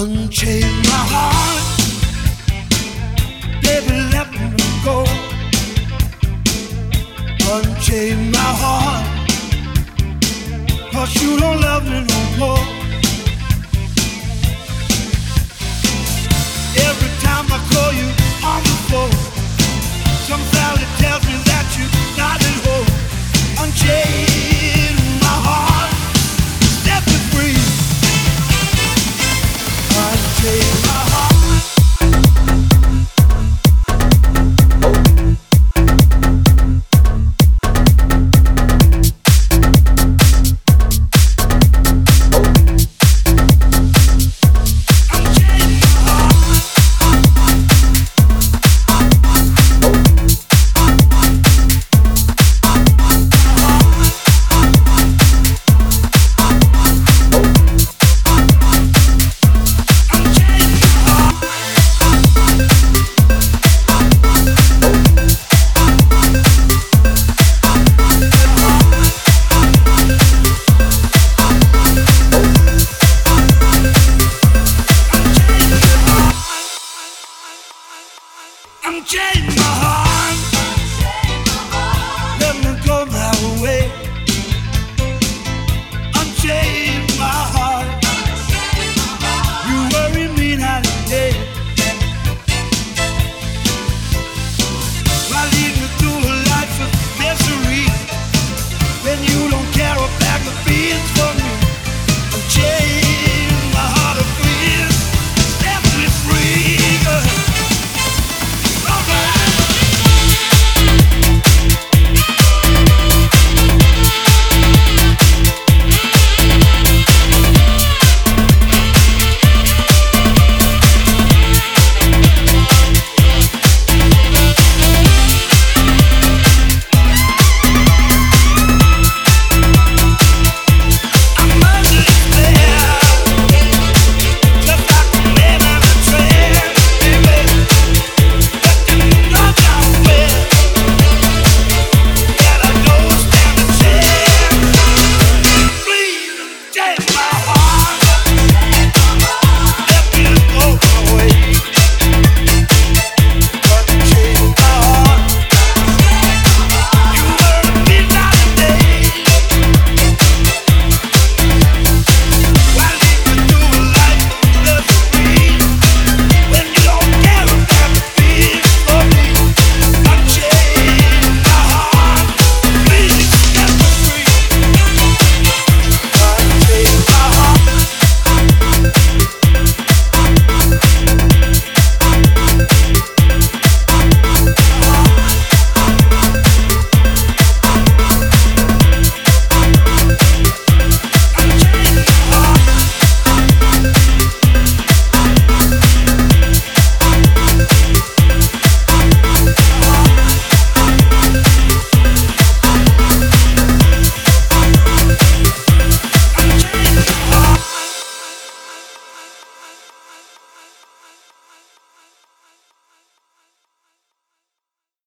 Unchain my heart, baby, let me go. Unchain my heart, cause you don't love me no more. I'm changing.